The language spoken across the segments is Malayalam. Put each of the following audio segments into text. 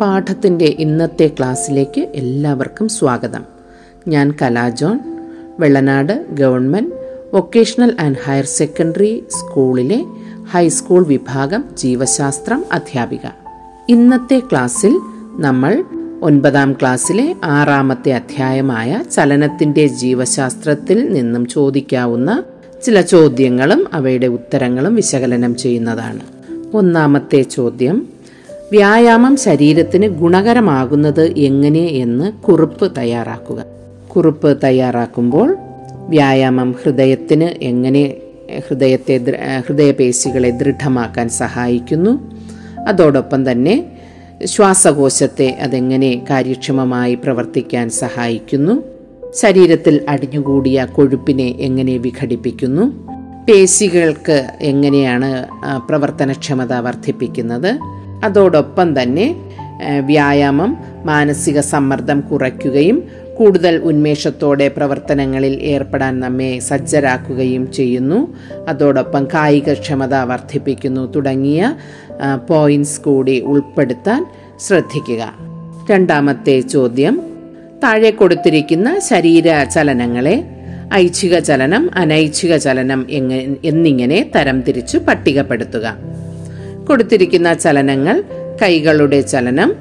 പാഠത്തിന്റെ ഇന്നത്തെ ക്ലാസ്സിലേക്ക് എല്ലാവർക്കും സ്വാഗതം. ഞാൻ Kala John Vellanad government vocational and higher secondary സ്കൂളിലെ ഹൈസ്കൂൾ വിഭാഗം ജീവശാസ്ത്രം അധ്യാപിക. ഇന്നത്തെ ക്ലാസ്സിൽ നമ്മൾ ഒൻപതാം ക്ലാസ്സിലെ ആറാമത്തെ അധ്യായമായ ചലനത്തിന്റെ ജീവശാസ്ത്രത്തിൽ നിന്നും ചോദിക്കാവുന്ന ചില ചോദ്യങ്ങളും അവയുടെ ഉത്തരങ്ങളും വിശകലനം ചെയ്യുന്നതാണ്. ഒന്നാമത്തെ ചോദ്യം വ്യായാമം ശരീരത്തിന് ഗുണകരമാകുന്നത് എങ്ങനെ എന്ന് കുറിപ്പ് തയ്യാറാക്കുക. കുറിപ്പ് തയ്യാറാക്കുമ്പോൾ വ്യായാമം ഹൃദയത്തിന് എങ്ങനെ ഹൃദയത്തെ ഹൃദയപേശികളെ ദൃഢമാക്കാൻ സഹായിക്കുന്നു. അതോടൊപ്പം തന്നെ ശ്വാസകോശത്തെ അതെങ്ങനെ കാര്യക്ഷമമായി പ്രവർത്തിക്കാൻ സഹായിക്കുന്നു. ശരീരത്തിൽ അടിഞ്ഞുകൂടിയ കൊഴുപ്പിനെ എങ്ങനെ വിഘടിപ്പിക്കുന്നു. പേശികൾക്ക് എങ്ങനെയാണ് പ്രവർത്തനക്ഷമത വർദ്ധിപ്പിക്കുന്നത്. അതോടൊപ്പം തന്നെ വ്യായാമം മാനസിക സമ്മർദ്ദം കുറയ്ക്കുകയും കൂടുതൽ ഉന്മേഷത്തോടെ പ്രവർത്തനങ്ങളിൽ ഏർപ്പെടാൻ നമ്മെ സജ്ജരാക്കുകയും ചെയ്യുന്നു. അതോടൊപ്പം കായികക്ഷമത വർദ്ധിപ്പിക്കുന്നു. തുടങ്ങിയ പോയിന്റ്സ് കൂടി ഉൾപ്പെടുത്താൻ ശ്രദ്ധിക്കുക. രണ്ടാമത്തെ ചോദ്യം. താഴെ കൊടുത്തിരിക്കുന്ന ശരീര ചലനങ്ങളെ ഐച്ഛിക ചലനം അനൈച്ഛിക ചലനം എന്നിങ്ങനെ തരംതിരിച്ചു പട്ടികപ്പെടുത്തുക. കൊടുത്തിരിക്കുന്ന ചലനങ്ങൾ കൈകളുടെ ചലനം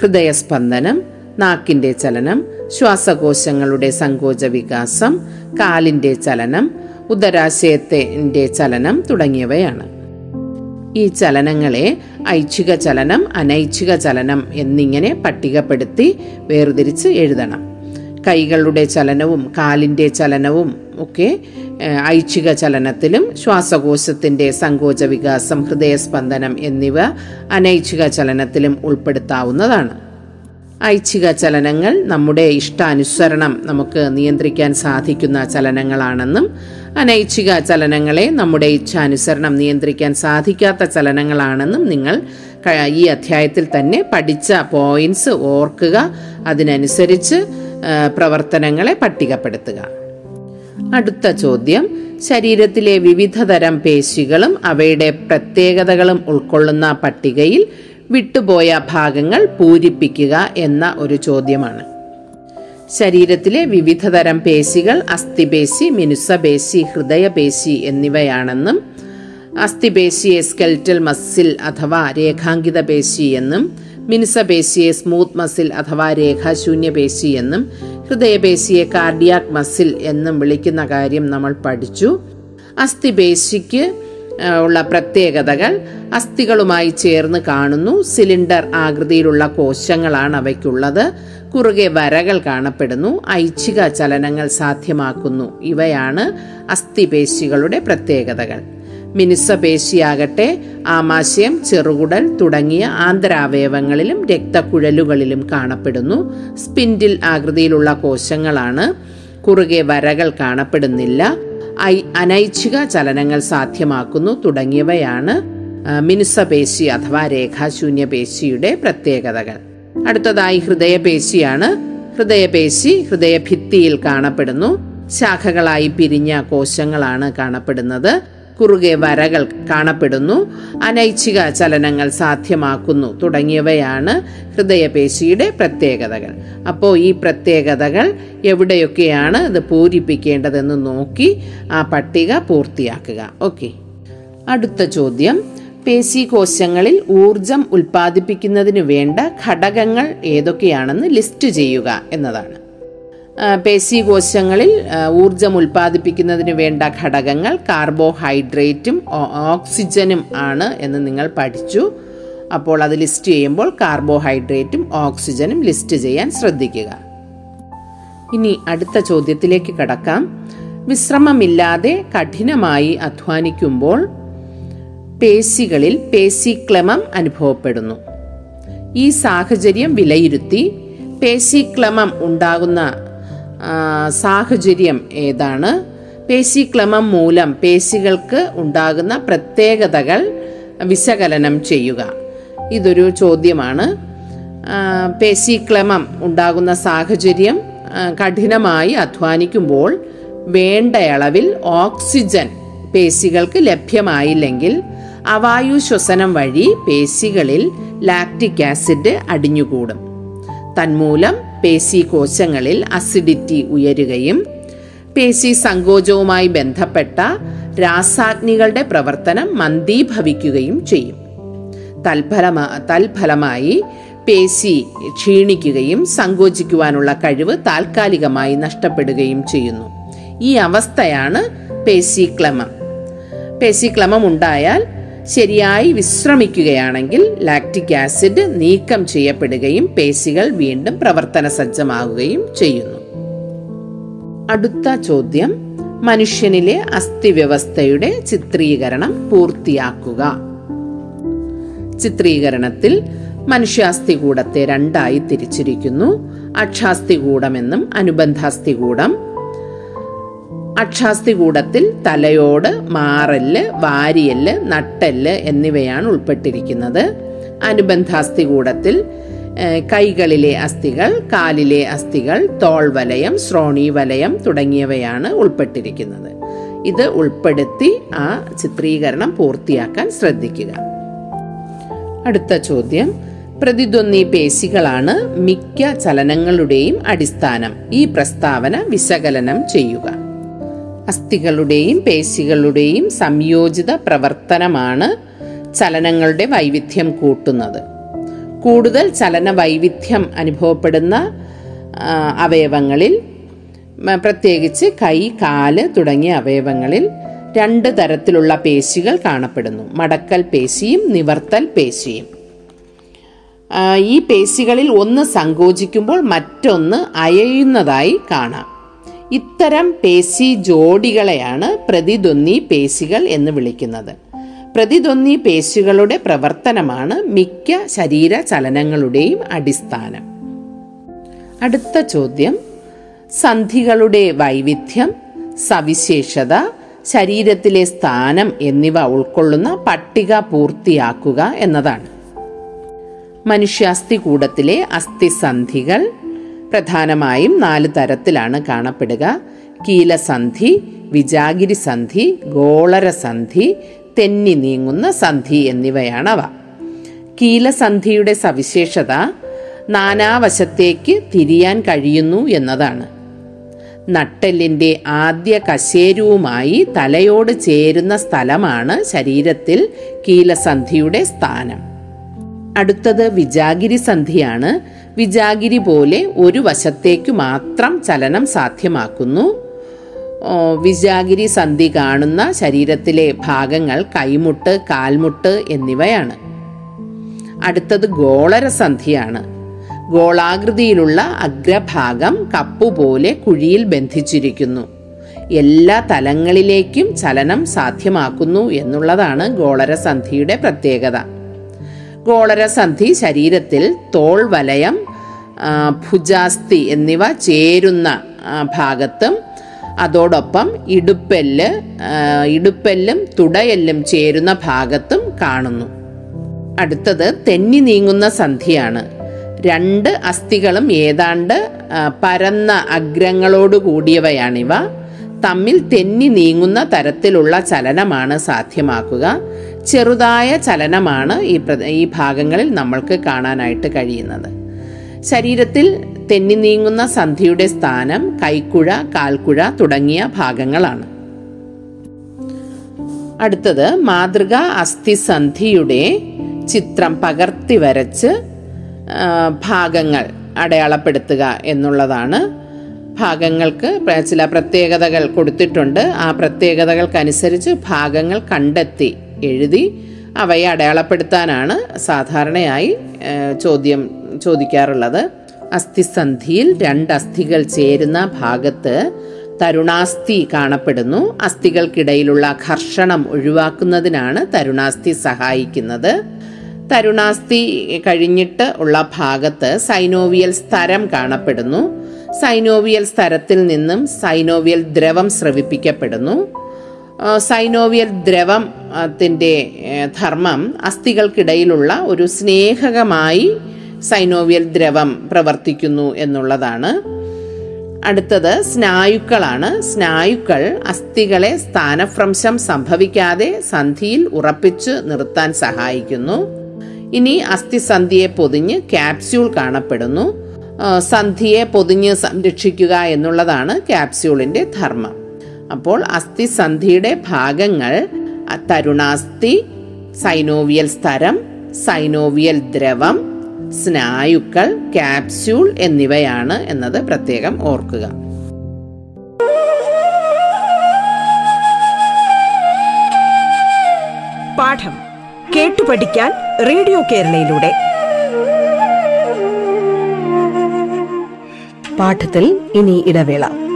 ഹൃദയസ്പന്ദനം നാക്കിന്റെ ചലനം ശ്വാസകോശങ്ങളുടെ സങ്കോച വികാസം കാലിന്റെ ചലനം ഉദരാശയത്തിന്റെ ചലനം തുടങ്ങിയവയാണ്. ഈ ചലനങ്ങളെ ഐച്ഛിക ചലനം അനൈച്ഛിക ചലനം എന്നിങ്ങനെ പട്ടികപ്പെടുത്തി വേർതിരിച്ച് എഴുതണം. കൈകളുടെ ചലനവും കാലിന്റെ ചലനവും ഒക്കെ ഐച്ഛിക ചലനത്തിലും ശ്വാസകോശത്തിന്റെ സങ്കോച വികാസം ഹൃദയസ്പന്ദനം എന്നിവ അനൈച്ഛിക ചലനത്തിലും ഉൾപ്പെടുത്താവുന്നതാണ്. ഐച്ഛിക ചലനങ്ങൾ നമ്മുടെ ഇഷ്ടാനുസരണം നമുക്ക് നിയന്ത്രിക്കാൻ സാധിക്കുന്ന ചലനങ്ങളാണെന്നും അനൈച്ഛിക ചലനങ്ങളെ നമ്മുടെ ഇച്ഛാനുസരണം നിയന്ത്രിക്കാൻ സാധിക്കാത്ത ചലനങ്ങളാണെന്നും നിങ്ങൾ ഈ അധ്യായത്തിൽ തന്നെ പഠിച്ച പോയിന്റ്സ് ഓർക്കുക. അതിനനുസരിച്ച് പ്രവർത്തനങ്ങളെ പട്ടികപ്പെടുത്തുക. അടുത്ത ചോദ്യം. ശരീരത്തിലെ വിവിധ തരം പേശികളും അവയുടെ പ്രത്യേകതകളും ഉൾക്കൊള്ളുന്ന പട്ടികയിൽ വിട്ടുപോയ ഭാഗങ്ങൾ പൂരിപ്പിക്കുക എന്ന ഒരു ചോദ്യമാണ്. ശരീരത്തിലെ വിവിധ തരം പേശികൾ അസ്ഥിപേശി മിനുസപേശി ഹൃദയപേശി എന്നിവയാണെന്നും അസ്ഥിപേശിയെ സ്കെൽറ്റൽ മസിൽ അഥവാ രേഖാങ്കിത പേശി എന്നും മിനുസപേശിയെ സ്മൂത്ത് മസിൽ അഥവാ രേഖാശൂന്യ പേശി എന്നും ഹൃദയപേശിയെ കാർഡിയാക് മസിൽ എന്നും വിളിക്കുന്ന കാര്യം നമ്മൾ പഠിച്ചു. അസ്ഥിപേശിക്ക് ഉള്ള പ്രത്യേകതകൾ അസ്ഥികളുമായി ചേർന്ന് കാണുന്നു. സിലിണ്ടർ ആകൃതിയിലുള്ള കോശങ്ങളാണ് അവയ്ക്കുള്ളത്. കുറുകെ വരകൾ കാണപ്പെടുന്നു. ഐച്ഛിക ചലനങ്ങൾ സാധ്യമാക്കുന്നു. ഇവയാണ് അസ്ഥിപേശികളുടെ പ്രത്യേകതകൾ. മിനുസപേശിയാകട്ടെ ആമാശയം ചെറുകുടൽ തുടങ്ങിയ ആന്തരാവയവങ്ങളിലും രക്തക്കുഴലുകളിലും കാണപ്പെടുന്നു. സ്പിൻഡിൽ ആകൃതിയിലുള്ള കോശങ്ങളാണ്. കുറുകെ വരകൾ കാണപ്പെടുന്നില്ല. അനൈച്ഛിക ചലനങ്ങൾ സാധ്യമാക്കുന്നു തുടങ്ങിയവയാണ് മിനുസപേശി അഥവാ രേഖാശൂന്യ പേശിയുടെ പ്രത്യേകതകൾ. അടുത്തതായി ഹൃദയപേശിയാണ്. ഹൃദയപേശി ഹൃദയഭിത്തിയിൽ കാണപ്പെടുന്നു. ശാഖകളായി പിരിഞ്ഞ കോശങ്ങളാണ് കാണപ്പെടുന്നത്. കുറുകെ വരകൾ കാണപ്പെടുന്നു. അനൈച്ഛിക ചലനങ്ങൾ സാധ്യമാക്കുന്നു. തുടങ്ങിയവയാണ് ഹൃദയപേശിയുടെ പ്രത്യേകതകൾ. അപ്പോൾ ഈ പ്രത്യേകതകൾ എവിടെയൊക്കെയാണ് ഇത് പൂരിപ്പിക്കേണ്ടതെന്ന് നോക്കി ആ പട്ടിക പൂർത്തിയാക്കുക. ഓക്കെ. അടുത്ത ചോദ്യം. പേശി കോശങ്ങളിൽ ഊർജം ഉൽപ്പാദിപ്പിക്കുന്നതിന് വേണ്ട ഘടകങ്ങൾ ഏതൊക്കെയാണെന്ന് ലിസ്റ്റ് ചെയ്യുക എന്നതാണ്. പേശീകോശങ്ങളിൽ കോശങ്ങളിൽ ഊർജം ഉൽപ്പാദിപ്പിക്കുന്നതിന് വേണ്ട ഘടകങ്ങൾ കാർബോഹൈഡ്രേറ്റും ഓക്സിജനും ആണ് എന്ന് നിങ്ങൾ പഠിച്ചു. അപ്പോൾ അത് ലിസ്റ്റ് ചെയ്യുമ്പോൾ കാർബോഹൈഡ്രേറ്റും ഓക്സിജനും ലിസ്റ്റ് ചെയ്യാൻ ശ്രദ്ധിക്കുക. ഇനി അടുത്ത ചോദ്യത്തിലേക്ക് കടക്കാം. വിശ്രമമില്ലാതെ കഠിനമായി അധ്വാനിക്കുമ്പോൾ പേശികളിൽ പേശി ക്ലമം അനുഭവപ്പെടുന്നു. ഈ സാഹചര്യം വിലയിരുത്തി പേശിക്ലമം ഉണ്ടാകുന്ന സാഹചര്യം ഏതാണ്? പേശിക്ലമം മൂലം പേശികൾക്ക് ഉണ്ടാകുന്ന പ്രത്യേകതകൾ വിശകലനം ചെയ്യുക. ഇതൊരു ചോദ്യമാണ്. പേശി പേശിക്ലമം ഉണ്ടാകുന്ന സാഹചര്യം കഠിനമായി അധ്വാനിക്കുമ്പോൾ വേണ്ടയളവിൽ ഓക്സിജൻ പേശികൾക്ക് ലഭ്യമായില്ലെങ്കിൽ അവായു ശ്വസനം വഴി പേശികളിൽ ലാക്റ്റിക് ആസിഡ് അടിഞ്ഞുകൂടും. തന്മൂലം പേശി കോശങ്ങളിൽ അസിഡിറ്റി ഉയരുകയും പേശി സങ്കോചവുമായി ബന്ധപ്പെട്ട രാസാഗ്നികളുടെ പ്രവർത്തനം മന്ദീഭവിക്കുകയും ചെയ്യും. തൽഫലമാ തൽഫലമായി പേശി ക്ഷീണിക്കുകയും സങ്കോചിക്കുവാനുള്ള കഴിവ് താൽക്കാലികമായി നഷ്ടപ്പെടുകയും ചെയ്യുന്നു. ഈ അവസ്ഥയാണ് പേശിക്ലമം. പേശിക്ലമം ഉണ്ടായാൽ ശരിയായി വിശ്രമിക്കുകയാണെങ്കിൽ ലാക്റ്റിക് ആസിഡ് നീക്കം ചെയ്യപ്പെടുകയും പേശികൾ വീണ്ടും പ്രവർത്തന സജ്ജമാകുകയും ചെയ്യുന്നു. അടുത്ത ചോദ്യം മനുഷ്യനിലെ അസ്ഥിവ്യവസ്ഥയുടെ ചിത്രീകരണം പൂർത്തിയാക്കുക. ചിത്രീകരണത്തിൽ മനുഷ്യാസ്ഥി കൂടത്തെ രണ്ടായി തിരിച്ചിരിക്കുന്നു. അക്ഷാസ്ഥികൂടമെന്നും അനുബന്ധാസ്ഥികൂടം അക്ഷാസ്ഥികൂടത്തിൽ തലയോട് മാറൽ വാരിയൽ നട്ടൽ എന്നിവയാണ് ഉൾപ്പെട്ടിരിക്കുന്നത്. അനുബന്ധാസ്തികൂടത്തിൽ കൈകളിലെ അസ്ഥികൾ കാലിലെ അസ്ഥികൾ തോൾവലയം ശ്രോണീവലയം തുടങ്ങിയവയാണ് ഉൾപ്പെട്ടിരിക്കുന്നത്. ഇത് ഉൾപ്പെടുത്തി ആ ചിത്രീകരണം പൂർത്തിയാക്കാൻ ശ്രദ്ധിക്കുക. അടുത്ത ചോദ്യം. പ്രതിദ്വന്ദി പേശികളാണ് മിക്ക ചലനങ്ങളുടെയും അടിസ്ഥാനം. ഈ പ്രസ്താവന വിശകലനം ചെയ്യുക. അസ്ഥികളുടെയും പേശികളുടെയും സംയോജിത പ്രവർത്തനമാണ് ചലനങ്ങളുടെ വൈവിധ്യം കൂട്ടുന്നത്. കൂടുതൽ ചലന വൈവിധ്യം അനുഭവപ്പെടുന്ന അവയവങ്ങളിൽ പ്രത്യേകിച്ച് കൈ കാൽ തുടങ്ങിയ അവയവങ്ങളിൽ രണ്ട് തരത്തിലുള്ള പേശികൾ കാണപ്പെടുന്നു. മടക്കൽ പേശിയും നിവർത്തൽ പേശിയും. ഈ പേശികളിൽ ഒന്ന് സങ്കോചിക്കുമ്പോൾ മറ്റൊന്ന് അയയുന്നതായി കാണാം. ഇത്തരം പേശി ജോഡികളെയാണ് പ്രതിദ്വന്ദി പേശികൾ എന്ന് വിളിക്കുന്നത്. പ്രതിദ്വന്ദി പേശികളുടെ പ്രവർത്തനമാണ് മിക്ക ശരീര ചലനങ്ങളുടെയും അടിസ്ഥാനം. അടുത്ത ചോദ്യം. സന്ധികളുടെ വൈവിധ്യം സവിശേഷത ശരീരത്തിലെ സ്ഥാനം എന്നിവ ഉൾക്കൊള്ളുന്ന പട്ടിക പൂർത്തിയാക്കുക എന്നതാണ്. മനുഷ്യാസ്ഥി കൂടത്തിലെ അസ്ഥിസന്ധികൾ പ്രധാനമായും നാല് തരത്തിലാണ് കാണപ്പെടുക. കീലസന്ധി വിജാഗിരി സന്ധി ഗോളരസന്ധി തെന്നി നീങ്ങുന്ന സന്ധി എന്നിവയാണവ. കീലസന്ധിയുടെ സവിശേഷത നാനാവശത്തേക്ക് തിരിയാൻ കഴിയുന്നു എന്നതാണ്. നട്ടെല്ലിന്റെ ആദ്യ കശേരുവുമായി തലയോട് ചേരുന്ന സ്ഥലമാണ് ശരീരത്തിൽ കീലസന്ധിയുടെ സ്ഥാനം. അടുത്തത് വിജാഗിരി സന്ധിയാണ് വിജാഗിരി പോലെ ഒരു വശത്തേക്ക് മാത്രം ചലനം സാധ്യമാക്കുന്നു. വിജാഗിരി സന്ധി കാണുന്ന ശരീരത്തിലെ ഭാഗങ്ങൾ കൈമുട്ട് കാൽമുട്ട് എന്നിവയാണ്. അടുത്തത് ഗോളരസന്ധിയാണ് ഗോളാകൃതിയിലുള്ള അഗ്രഭാഗം കപ്പുപോലെ കുഴിയിൽ ബന്ധിച്ചിരിക്കുന്നു. എല്ലാ തലങ്ങളിലേക്കും ചലനം സാധ്യമാക്കുന്നു എന്നുള്ളതാണ് ഗോളരസന്ധിയുടെ പ്രത്യേകത. ഗോളരസന്ധി ശരീരത്തിൽ തോൾ വലയം ആ, ഭുജാസ്ഥി എന്നിവ ചേരുന്ന ഭാഗത്തും. അതോടൊപ്പം ഇടുപ്പെല്ല് ഇടുപ്പെല്ലും തുടയെല്ലും ചേരുന്ന ഭാഗത്തും കാണുന്നു. അടുത്തത് തെന്നി നീങ്ങുന്ന സന്ധിയാണ്. രണ്ട് അസ്ഥികളും ഏതാണ്ട് പരന്ന അഗ്രങ്ങളോട് കൂടിയവയാണിവ തമ്മിൽ തെന്നി നീങ്ങുന്ന തരത്തിലുള്ള ചലനമാണ് സാധ്യമാക്കുക. ചെറുതായ ചലനമാണ് ഈ ഈ ഭാഗങ്ങളിൽ നമ്മൾക്ക് കാണാനായിട്ട് കഴിയുന്നത്. ശരീരത്തിൽ തെന്നി നീങ്ങുന്ന സന്ധിയുടെ സ്ഥാനം കൈക്കുഴ കാൽക്കുഴ തുടങ്ങിയ ഭാഗങ്ങളാണ്. അടുത്തത് മാതൃക അസ്ഥിസന്ധിയുടെ ചിത്രം പകർത്തി വരച്ച് ഭാഗങ്ങൾ അടയാളപ്പെടുത്തുക എന്നുള്ളതാണ്. ഭാഗങ്ങൾക്ക് ചില പ്രത്യേകതകൾ കൊടുത്തിട്ടുണ്ട്. ആ പ്രത്യേകതകൾക്കനുസരിച്ച് ഭാഗങ്ങൾ കണ്ടെത്തി എഴുതി അവയെ അടയാളപ്പെടുത്താനാണ് സാധാരണയായി ചോദ്യം ചോദിക്കാറുള്ളത്. അസ്ഥിസന്ധിയിൽ രണ്ട് അസ്ഥികൾ ചേരുന്ന ഭാഗത്ത് തരുണാസ്ഥി കാണപ്പെടുന്നു. അസ്ഥികൾക്കിടയിലുള്ള ഘർഷണം ഒഴിവാക്കുന്നതിനാണ് തരുണാസ്ഥി സഹായിക്കുന്നത്. തരുണാസ്ഥി കഴിഞ്ഞിട്ട് ഉള്ള ഭാഗത്ത് സൈനോവിയൽ സ്ഥരം കാണപ്പെടുന്നു. സൈനോവിയൽ സ്ഥരത്തിൽ നിന്നും സൈനോവിയൽ ദ്രവം സ്രവിപ്പിക്കപ്പെടുന്നു. സൈനോവിയൽ ദ്രവം ത്തിന്റെ ധർമ്മം അസ്ഥികൾക്കിടയിലുള്ള ഒരു സ്നേഹകമായി സൈനോവിയൽ ദ്രവം പ്രവർത്തിക്കുന്നു എന്നുള്ളതാണ്. അടുത്തത് സ്നായുക്കളാണ്. സ്നായുക്കൾ അസ്ഥികളെ സ്ഥാനഭ്രംശം സംഭവിക്കാതെ സന്ധിയിൽ ഉറപ്പിച്ച് നിർത്താൻ സഹായിക്കുന്നു. ഇനി അസ്ഥിസന്ധിയെ പൊതിഞ്ഞ് ക്യാപ്സ്യൂൾ കാണപ്പെടുന്നു. സന്ധിയെ പൊതിഞ്ഞ് സംരക്ഷിക്കുക എന്നുള്ളതാണ് ക്യാപ്സ്യൂളിന്റെ ധർമ്മം. അപ്പോൾ അസ്ഥിസന്ധിയുടെ ഭാഗങ്ങൾ തരുണാസ്ഥി സൈനോവിയൽ സ്ഥരം സൈനോവിയൽ ദ്രവം സ്നായുക്കൾ ക്യാപ്സ്യൂൾ എന്നിവയാണ് എന്നത് പ്രത്യേകം ഓർക്കുക. പാഠം കേട്ടു പഠിക്കാൻ റേഡിയോ കേരളയിലൂടെ. പാഠത്തിൽ ഇനി ഇടവേള.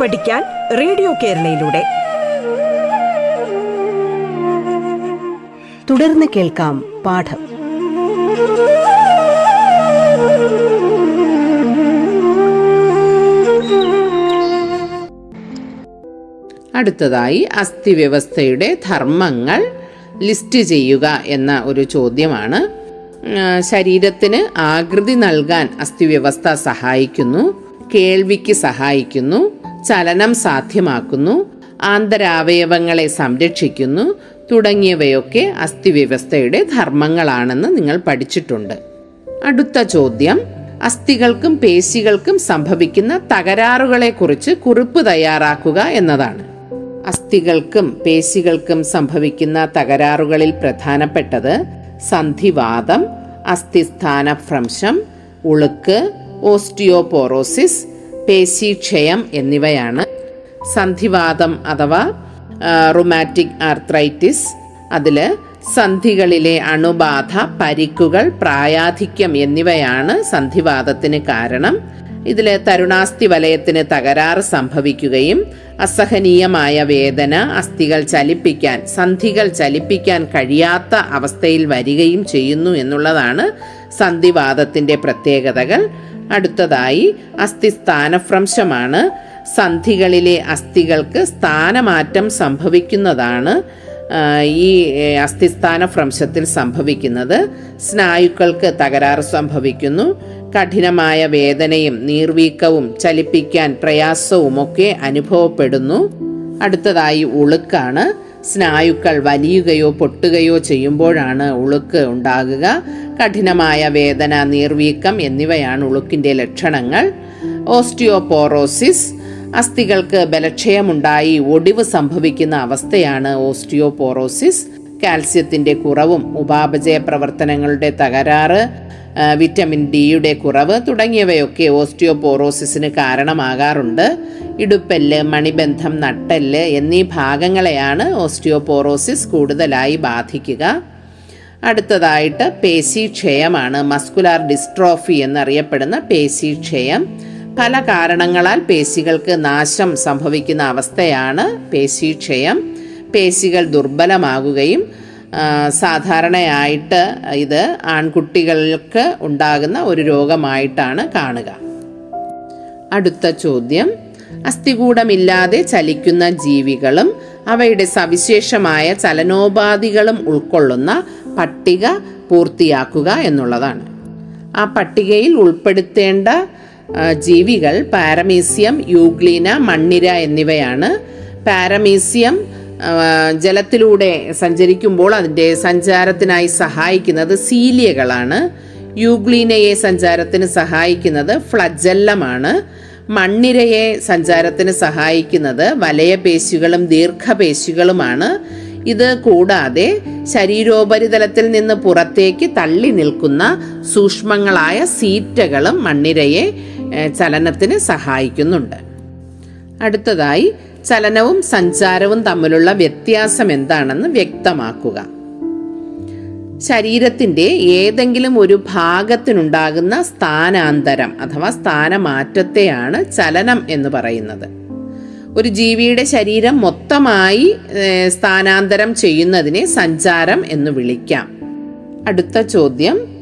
പഠിക്കാൻ റേഡിയോ കേരളയിലൂടെ. തുടർന്ന് കേൾക്കാം പാഠം. അടുത്തതായി അസ്ഥി വ്യവസ്ഥയുടെ ധർമ്മങ്ങൾ ലിസ്റ്റ് ചെയ്യുക എന്ന ഒരു ചോദ്യമാണ്. ശരീരത്തിന് ആകൃതി നൽകാൻ അസ്ഥി വ്യവസ്ഥ സഹായിക്കുന്നു കേൾവിക്ക് സഹായിക്കുന്നു ചലനം സാധ്യമാക്കുന്നു ആന്തരാവയവങ്ങളെ സംരക്ഷിക്കുന്നു തുടങ്ങിയവയൊക്കെ അസ്ഥിവ്യവസ്ഥയുടെ ധർമ്മങ്ങളാണെന്ന് നിങ്ങൾ പഠിച്ചിട്ടുണ്ട്. അടുത്ത ചോദ്യം അസ്ഥികൾക്കും പേശികൾക്കും സംഭവിക്കുന്ന തകരാറുകളെക്കുറിച്ച് കുറിപ്പ് തയ്യാറാക്കുക എന്നതാണ്. അസ്ഥികൾക്കും പേശികൾക്കും സംഭവിക്കുന്ന തകരാറുകളിൽ പ്രധാനപ്പെട്ടത് സന്ധിവാദം അസ്ഥിസ്ഥാനഭ്രംശം ഉളുക്ക് ഓസ്റ്റിയോപോറോസിസ് പേശിക്ഷയം എന്നിവയാണ്. സന്ധിവാദം അഥവാ റൊമാറ്റിക് ആർത്രൈറ്റിസ് അതിൽ സന്ധികളിലെ അണുബാധ പരിക്കുകൾ പ്രായാധിക്യം എന്നിവയാണ് സന്ധിവാദത്തിന് കാരണം. ഇതിൽ തരുണാസ്ഥി വലയത്തിന് തകരാറ് സംഭവിക്കുകയും അസഹനീയമായ വേദന അസ്ഥികൾ ചലിപ്പിക്കാൻ സന്ധികൾ ചലിപ്പിക്കാൻ കഴിയാത്ത അവസ്ഥയിൽ വരികയും ചെയ്യുന്നു എന്നുള്ളതാണ് സന്ധിവാദത്തിന്റെ പ്രത്യേകതകൾ. അടുത്തതായി അസ്ഥി സ്ഥാനഭ്രംശമാണ് സന്ധികളിലെ അസ്ഥികൾക്ക് സ്ഥാനമാറ്റം സംഭവിക്കുന്നതാണ് ഈ ഏ, അസ്ഥിസ്ഥാന ഭ്രംശത്തിൽ സംഭവിക്കുന്നത്. സ്നായുക്കൾക്ക് തകരാറ് സംഭവിക്കുന്നു. കഠിനമായ വേദനയും നീർവീക്കവും ചലിപ്പിക്കാൻ പ്രയാസവുമൊക്കെ അനുഭവപ്പെടുന്നു. അടുത്തതായി ഉളുക്കാണ്. സ്നായുക്കൾ വലിയുകയോ പൊട്ടുകയോ ചെയ്യുമ്പോഴാണ് ഉളുക്ക് ഉണ്ടാകുക. കഠിനമായ വേദന നീർവീക്കം എന്നിവയാണ് ഉളുക്കിന്റെ ലക്ഷണങ്ങൾ. ഓസ്റ്റിയോപോറോസിസ്. അസ്ഥികൾക്ക് ബലക്ഷയമുണ്ടായി ഒടിവ് സംഭവിക്കുന്ന അവസ്ഥയാണ് ഓസ്റ്റിയോപോറോസിസ്. കാൽസ്യത്തിന്റെ കുറവും ഉപാപചയ പ്രവർത്തനങ്ങളുടെ തകരാറ് വിറ്റമിൻ ഡിയുടെ കുറവ് തുടങ്ങിയവയൊക്കെ ഓസ്റ്റിയോപോറോസിസിന് കാരണമാകാറുണ്ട്. ഇടുപ്പല്ല് മണിബന്ധം നട്ടെല്ല് എന്നീ ഭാഗങ്ങളെയാണ് ഓസ്റ്റിയോപോറോസിസ് കൂടുതലായി ബാധിക്കുക. അടുത്തതായിട്ട് പേശി ക്ഷയമാണ് മസ്കുലാർ ഡിസ്ട്രോഫി എന്നറിയപ്പെടുന്ന പേശീക്ഷയം. പല കാരണങ്ങളാൽ പേശികൾക്ക് നാശം സംഭവിക്കുന്ന അവസ്ഥയാണ് പേശീക്ഷയം. പേശികൾ ദുർബലമാകുകയും സാധാരണയായിട്ട് ഇത് ആൺകുട്ടികൾക്ക് ഉണ്ടാകുന്ന ഒരു രോഗമായിട്ടാണ് കാണുക. അടുത്ത ചോദ്യം. അസ്ഥികൂടമില്ലാതെ ചലിക്കുന്ന ജീവികളും അവയുടെ സവിശേഷമായ ചലനോപാധികളും ഉൾക്കൊള്ളുന്ന പട്ടിക പൂർത്തിയാക്കുക എന്നുള്ളതാണ്. ആ പട്ടികയിൽ ഉൾപ്പെടുത്തേണ്ട ജീവികൾ പാരമീസിയം യൂഗ്ലീന മണ്ണിര എന്നിവയാണ്. പാരമീസിയം ജലത്തിലൂടെ സഞ്ചരിക്കുമ്പോൾ അതിന്റെ സഞ്ചാരത്തിനായി സഹായിക്കുന്നത് സീലിയകളാണ്. യൂഗ്ലീനയെ സഞ്ചാരത്തിന് സഹായിക്കുന്നത് ഫ്ലജല്ലമാണ് മണ്ണിരയെ സഞ്ചാരത്തിന് സഹായിക്കുന്നത് വലയപേശികളും ദീർഘപേശികളുമാണ്. ഇത് കൂടാതെ ശരീരോപരിതലത്തിൽ നിന്ന് പുറത്തേക്ക് തള്ളി നിൽക്കുന്ന സൂക്ഷ്മങ്ങളായ സീറ്റകളും മണ്ണിരയെ ചലനത്തിന് സഹായിക്കുന്നുണ്ട്. അടുത്തതായി ചലനവും സഞ്ചാരവും തമ്മിലുള്ള വ്യത്യാസം എന്താണെന്ന് വ്യക്തമാക്കുക. ശരീരത്തിന്റെ ഏതെങ്കിലും ഒരു ഭാഗത്തിനുണ്ടാകുന്ന സ്ഥാനാന്തരം അഥവാ സ്ഥാനമാറ്റത്തെയാണ് ചലനം എന്ന് പറയുന്നത്. ഒരു ജീവിയുടെ ശരീരം മൊത്തമായി സ്ഥാനാന്തരം ചെയ്യുന്നതിനെ സഞ്ചാരം എന്ന് വിളിക്കാം. അടുത്ത ചോദ്യം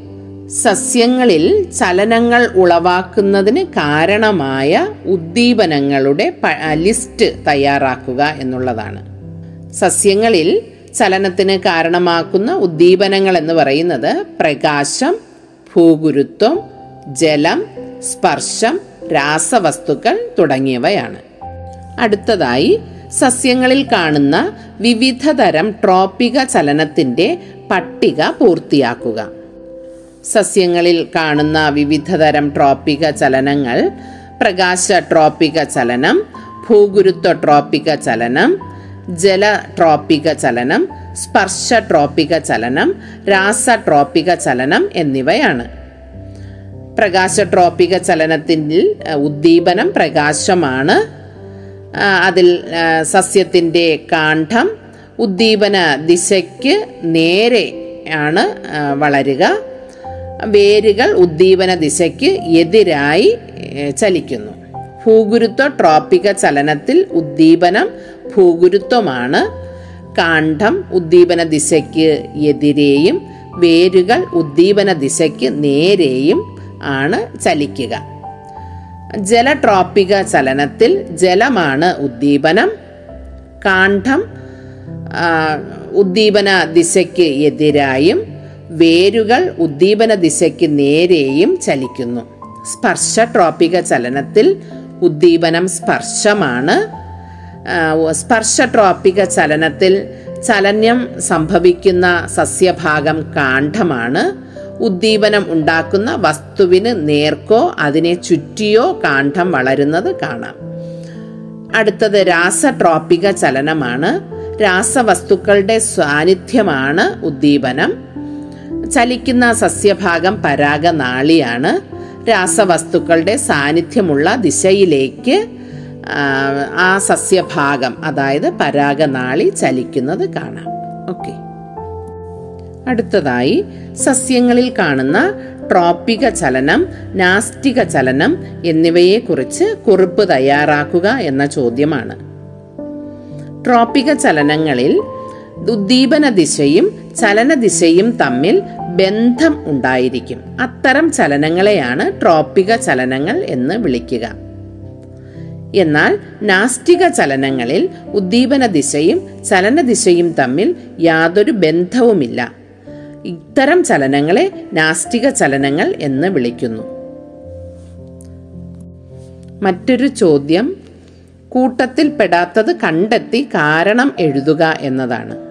സസ്യങ്ങളിൽ ചലനങ്ങൾ ഉളവാക്കുന്നതിന് കാരണമായ ഉദ്ദീപനങ്ങളുടെ ലിസ്റ്റ് തയ്യാറാക്കുക എന്നുള്ളതാണ്. സസ്യങ്ങളിൽ ചലനത്തിന് കാരണമാക്കുന്ന ഉദ്ദീപനങ്ങൾ എന്ന് പറയുന്നത് പ്രകാശം ഭൂഗുരുത്വം ജലം സ്പർശം രാസവസ്തുക്കൾ തുടങ്ങിയവയാണ്. അടുത്തതായി സസ്യങ്ങളിൽ കാണുന്ന വിവിധതരം ട്രോപ്പിക ചലനത്തിന്റെ പട്ടിക പൂർത്തിയാക്കുക. സസ്യങ്ങളിൽ കാണുന്ന വിവിധതരം ട്രോപ്പിക ചലനങ്ങൾ പ്രകാശ ട്രോപ്പിക ചലനം ഭൂഗുരുത്വ ട്രോപ്പിക ചലനം ജല ട്രോപ്പിക ചലനം സ്പർശ ട്രോപ്പിക ചലനം രാസ ട്രോപ്പിക ചലനം എന്നിവയാണ്. പ്രകാശ ട്രോപ്പിക ചലനത്തിൽ ഉദ്ദീപനം പ്രകാശമാണ്. അതിൽ സസ്യത്തിന്റെ കാണ്ഡം ഉദ്ദീപന ദിശയ്ക്ക് നേരെ ആണ് വളരുക. വേരുകൾ ഉദ്ദീപന ദിശയ്ക്ക് എതിരായി ചലിക്കുന്നു. ഭൂഗുരുത്വ ട്രോപ്പിക ചലനത്തിൽ ഉദ്ദീപനം ഭൂഗുരുത്വമാണ്. കാണ്ഡം ഉദ്ദീപന ദിശയ്ക്ക് എതിരെയും വേരുകൾ ഉദ്ദീപന ദിശയ്ക്ക് നേരെയും ആണ് ചലിക്കുക. ജല ജലട്രോപ്പിക ചലനത്തിൽ ജലമാണ് ഉദ്ദീപനം. കാണ്ഡം ഉദ്ദീപന ദിശയ്ക്ക് എതിരായും വേരുകൾ ഉദ്ദീപന ദിശയ്ക്ക് നേരെയും ചലിക്കുന്നു. സ്പർശ ട്രോപ്പിക ചലനത്തിൽ ഉദ്ദീപനം സ്പർശമാണ്. സ്പർശ ട്രോപ്പിക ചലനത്തിൽ ചലനം സംഭവിക്കുന്ന സസ്യഭാഗം കാണ്ഡമാണ്. ഉദ്ദീപനം ഉണ്ടാക്കുന്ന വസ്തുവിന് നേർക്കോ അതിനെ ചുറ്റിയോ കാണ്ഡം വളരുന്നത് കാണാം. അടുത്തത് രാസട്രോപ്പിക ചലനമാണ്. രാസവസ്തുക്കളുടെ സാന്നിധ്യമാണ് ഉദ്ദീപനം. ചലിക്കുന്ന സസ്യഭാഗം പരാഗനാളിയാണ്. രാസവസ്തുക്കളുടെ സാന്നിധ്യമുള്ള ദിശയിലേക്ക് ആ, സസ്യഭാഗം അതായത് പരാഗനാളി ചലിക്കുന്നത് കാണാം. ഓക്കെ. അടുത്തതായി സസ്യങ്ങളിൽ കാണുന്ന ട്രോപ്പിക ചലനം നാസ്റ്റിക ചലനം എന്നിവയെക്കുറിച്ച് കുറിപ്പ് തയ്യാറാക്കുക എന്ന ചോദ്യമാണ്. ട്രോപ്പിക ചലനങ്ങളിൽ ഉദ്ദീപന ദിശയും ചലന ദിശയും തമ്മിൽ ബന്ധം ഉണ്ടായിരിക്കും. അത്തരം ചലനങ്ങളെയാണ് ട്രോപ്പിക ചലനങ്ങൾ എന്ന് വിളിക്കുക. എന്നാൽ നാസ്റ്റിക ചലനങ്ങളിൽ ഉദ്ദീപന ദിശയും ചലന ദിശയും തമ്മിൽ യാതൊരു ബന്ധവുമില്ല. ഇത്തരം ചലനങ്ങളെ നാസ്റ്റിക ചലനങ്ങൾ എന്ന് വിളിക്കുന്നു. മറ്റൊരു ചോദ്യം കൂട്ടത്തിൽ പെടാത്തത് കണ്ടെത്തി കാരണം എഴുതുക എന്നതാണ്.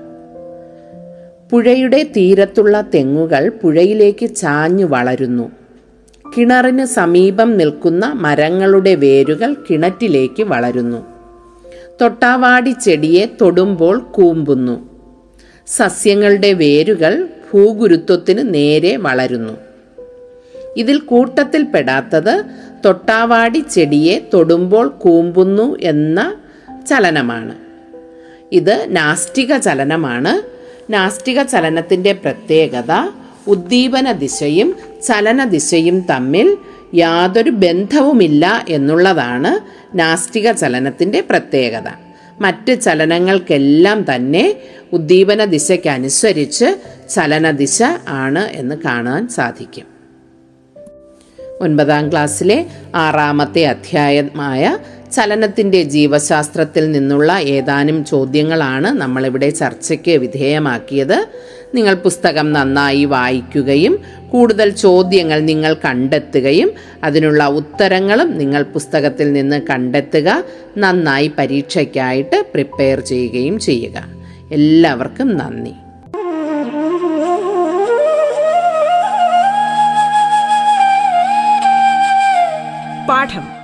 പുഴയുടെ തീരത്തുള്ള തെങ്ങുകൾ പുഴയിലേക്ക് ചാഞ്ഞു വളരുന്നു. കിണറിന് സമീപം നിൽക്കുന്ന മരങ്ങളുടെ വേരുകൾ കിണറ്റിലേക്ക് വളരുന്നു. തൊട്ടാവാടി ചെടിയെ തൊടുമ്പോൾ കൂമ്പുന്നു. സസ്യങ്ങളുടെ വേരുകൾ ഭൂഗുരുത്വത്തിന് നേരെ വളരുന്നു. ഇതിൽ കൂട്ടത്തിൽപ്പെടാത്തത് തൊട്ടാവാടി ചെടിയെ തൊടുമ്പോൾ കൂമ്പുന്നു എന്ന ചലനമാണ്. ഇത് നാസ്റ്റിക ചലനമാണ്. നാസ്റ്റിക ചലനത്തിന്റെ പ്രത്യേകത ഉദ്ദീപന ദിശയും ചലന ദിശയും തമ്മിൽ യാതൊരു ബന്ധവുമില്ല എന്നുള്ളതാണ് നാസ്തിക ചലനത്തിന്റെ പ്രത്യേകത. മറ്റ് ചലനങ്ങൾക്കെല്ലാം തന്നെ ഉദ്ദീപന ദിശയ്ക്കനുസരിച്ച് ചലനദിശ ആണ് എന്ന് കാണാൻ സാധിക്കും. ഒൻപതാം ക്ലാസ്സിലെ ആറാമത്തെ അധ്യായമായ ചലനത്തിന്റെ ജീവശാസ്ത്രത്തിൽ നിന്നുള്ള ഏതാനും ചോദ്യങ്ങളാണ് നമ്മളിവിടെ ചർച്ചയ്ക്ക് വിധേയമാക്കിയത്. നിങ്ങൾ പുസ്തകം നന്നായി വായിക്കുകയും കൂടുതൽ ചോദ്യങ്ങൾ നിങ്ങൾ കണ്ടെത്തുകയും അതിനുള്ള ഉത്തരങ്ങളും നിങ്ങൾ പുസ്തകത്തിൽ നിന്ന് കണ്ടെത്തുക നന്നായി പരീക്ഷയ്ക്കായിട്ട് പ്രിപ്പയർ ചെയ്യുകയും ചെയ്യുക. എല്ലാവർക്കും നന്ദി. പാഠം.